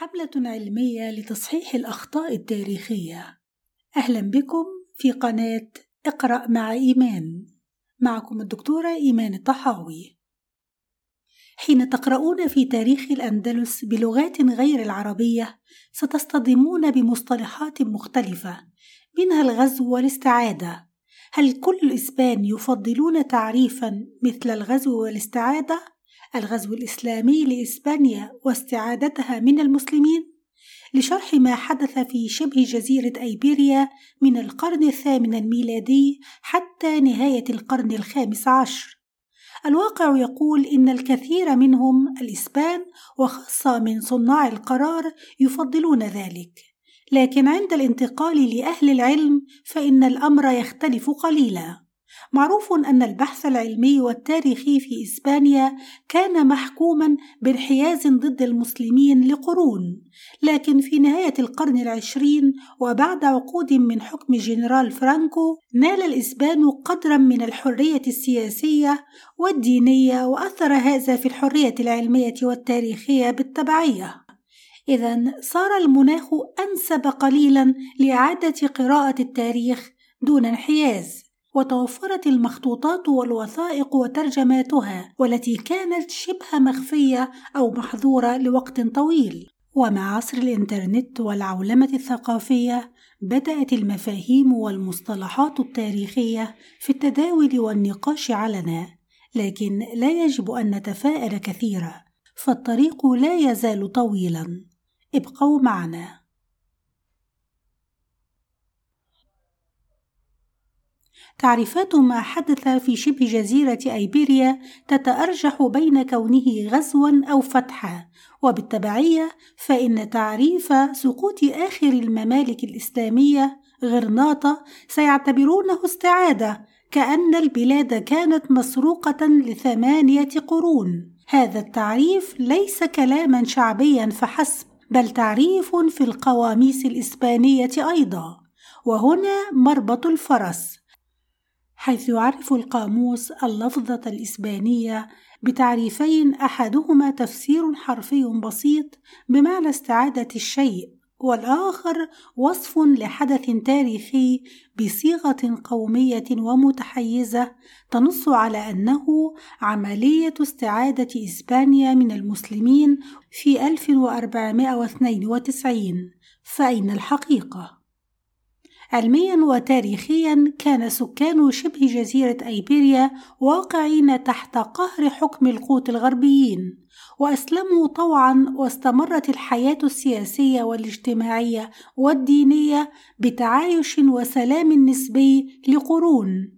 حملة علمية لتصحيح الأخطاء التاريخية. أهلا بكم في قناة اقرأ مع إيمان. معكم الدكتورة إيمان الطحاوي. حين تقرؤون في تاريخ الأندلس بلغات غير العربية ستصطدمون بمصطلحات مختلفة منها الغزو والاستعادة. هل كل الإسبان يفضلون تعريفا مثل الغزو والاستعادة؟ الغزو الإسلامي لإسبانيا واستعادتها من المسلمين لشرح ما حدث في شبه جزيرة أيبيريا من القرن الثامن الميلادي حتى نهاية القرن الخامس عشر. الواقع يقول إن الكثير منهم الإسبان وخاصة من صناع القرار يفضلون ذلك، لكن عند الانتقال لأهل العلم فإن الأمر يختلف قليلا. معروف أن البحث العلمي والتاريخي في إسبانيا كان محكوما بانحياز ضد المسلمين لقرون، لكن في نهاية القرن العشرين وبعد عقود من حكم جنرال فرانكو نال الإسبان قدرا من الحرية السياسية والدينية وأثر هذا في الحرية العلمية والتاريخية بالتبعية. إذا صار المناخ أنسب قليلا لإعادة قراءة التاريخ دون انحياز. وتوفرت المخطوطات والوثائق وترجماتها والتي كانت شبه مخفية أو محظورة لوقت طويل. ومع عصر الإنترنت والعولمة الثقافية بدأت المفاهيم والمصطلحات التاريخية في التداول والنقاش علنا لكن لا يجب أن نتفائل كثيرا فالطريق لا يزال طويلا. ابقوا معنا. تعريفات ما حدث في شبه جزيرة أيبيريا تتأرجح بين كونه غزوا أو فتحا، وبالتبعية فإن تعريف سقوط آخر الممالك الإسلامية غرناطة سيعتبرونه استعادة كأن البلاد كانت مسروقة لثمانية قرون. هذا التعريف ليس كلاما شعبيا فحسب، بل تعريف في القواميس الإسبانية أيضا. وهنا مربط الفرس حيث يعرف القاموس اللفظة الإسبانية بتعريفين أحدهما تفسير حرفي بسيط بمعنى استعادة الشيء والآخر وصف لحدث تاريخي بصيغة قومية ومتحيزة تنص على أنه عملية استعادة إسبانيا من المسلمين في 1492 فأين الحقيقة؟ علميا وتاريخيا كان سكان شبه جزيرة أيبيريا واقعين تحت قهر حكم القوط الغربيين وأسلموا طوعا واستمرت الحياة السياسية والاجتماعية والدينية بتعايش وسلام نسبي لقرون.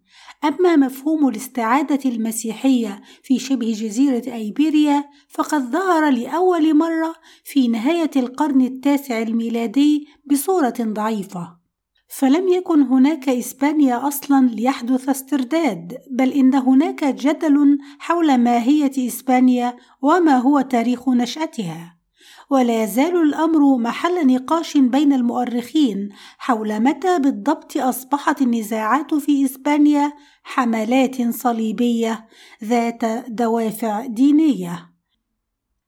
أما مفهوم الاستعادة المسيحية في شبه جزيرة أيبيريا فقد ظهر لأول مرة في نهاية القرن التاسع الميلادي بصورة ضعيفة. فلم يكن هناك إسبانيا أصلا ليحدث استرداد بل إن هناك جدل حول ماهية إسبانيا وما هو تاريخ نشأتها. ولا يزال الأمر محل نقاش بين المؤرخين حول متى بالضبط أصبحت النزاعات في إسبانيا حملات صليبية ذات دوافع دينية.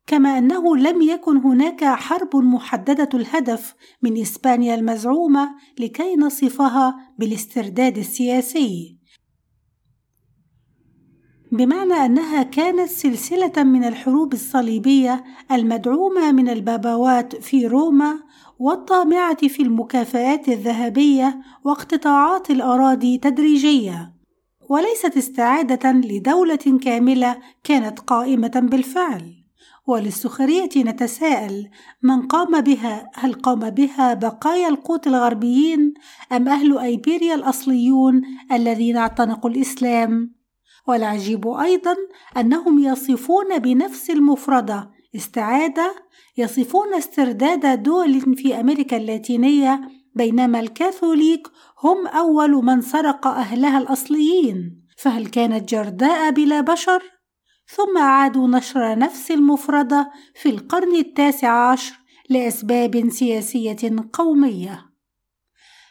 كما أنه لم يكن هناك حرب محددة الهدف من إسبانيا المزعومة لكي نصفها بالاسترداد السياسي. بمعنى أنها كانت سلسلة من الحروب الصليبية المدعومة من البابوات في روما والطامعة في المكافآت الذهبية واقتطاعات الأراضي تدريجية وليست استعادة لدولة كاملة كانت قائمة بالفعل. وللسخرية نتساءل من قام بها؟ هل قام بها بقايا القوط الغربيين أم أهل أيبيريا الأصليون الذين اعتنقوا الإسلام؟ والعجيب أيضا أنهم يصفون بنفس المفردة استعادة يصفون استرداد دول في أمريكا اللاتينية بينما الكاثوليك هم أول من سرق أهلها الأصليين. فهل كانت جرداء بلا بشر؟ ثم أعادوا نشر نفس المفردة في القرن التاسع عشر لأسباب سياسية قومية.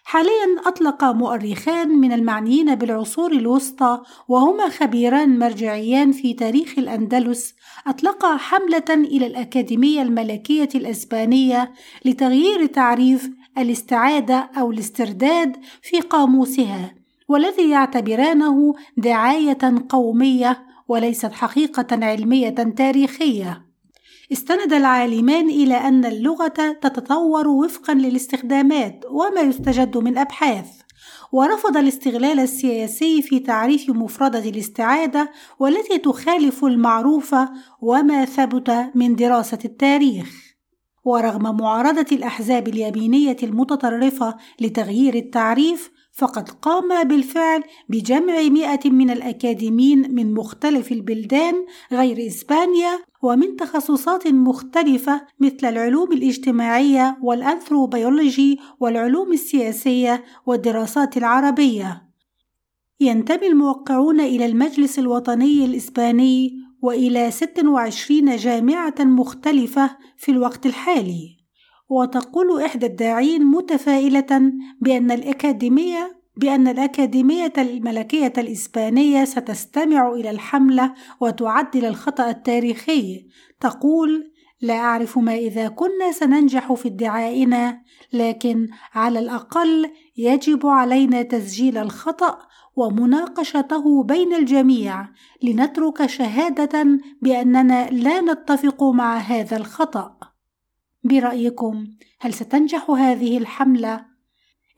حاليا أطلق مؤرخان من المعنيين بالعصور الوسطى وهما خبيران مرجعيان في تاريخ الأندلس أطلقا حملة إلى الأكاديمية الملكية الأسبانية لتغيير تعريف الاستعادة أو الاسترداد في قاموسها والذي يعتبرانه دعاية قومية وليست حقيقة علمية تاريخية. استند العالمان إلى أن اللغة تتطور وفقا للاستخدامات وما يستجد من أبحاث ورفض الاستغلال السياسي في تعريف مفردة الاستعادة والتي تخالف المعروف وما ثبت من دراسة التاريخ. ورغم معارضة الأحزاب اليمينية المتطرفة لتغيير التعريف فقد قام بالفعل بجمع مئة من الأكاديمين من مختلف البلدان غير إسبانيا ومن تخصصات مختلفة مثل العلوم الاجتماعية والأنثروبيولوجي والعلوم السياسية والدراسات العربية. ينتمي الموقعون إلى المجلس الوطني الإسباني وإلى 26 جامعة مختلفة في الوقت الحالي. وتقول إحدى الداعين متفائلة بأن الأكاديمية بأن الأكاديمية الملكية الإسبانية ستستمع إلى الحملة وتعدل الخطأ التاريخي. تقول لا أعرف ما إذا كنا سننجح في ادعائنا لكن على الأقل يجب علينا تسجيل الخطأ ومناقشته بين الجميع لنترك شهادة بأننا لا نتفق مع هذا الخطأ. برأيكم هل ستنجح هذه الحملة؟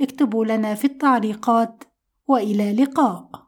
اكتبوا لنا في التعليقات وإلى اللقاء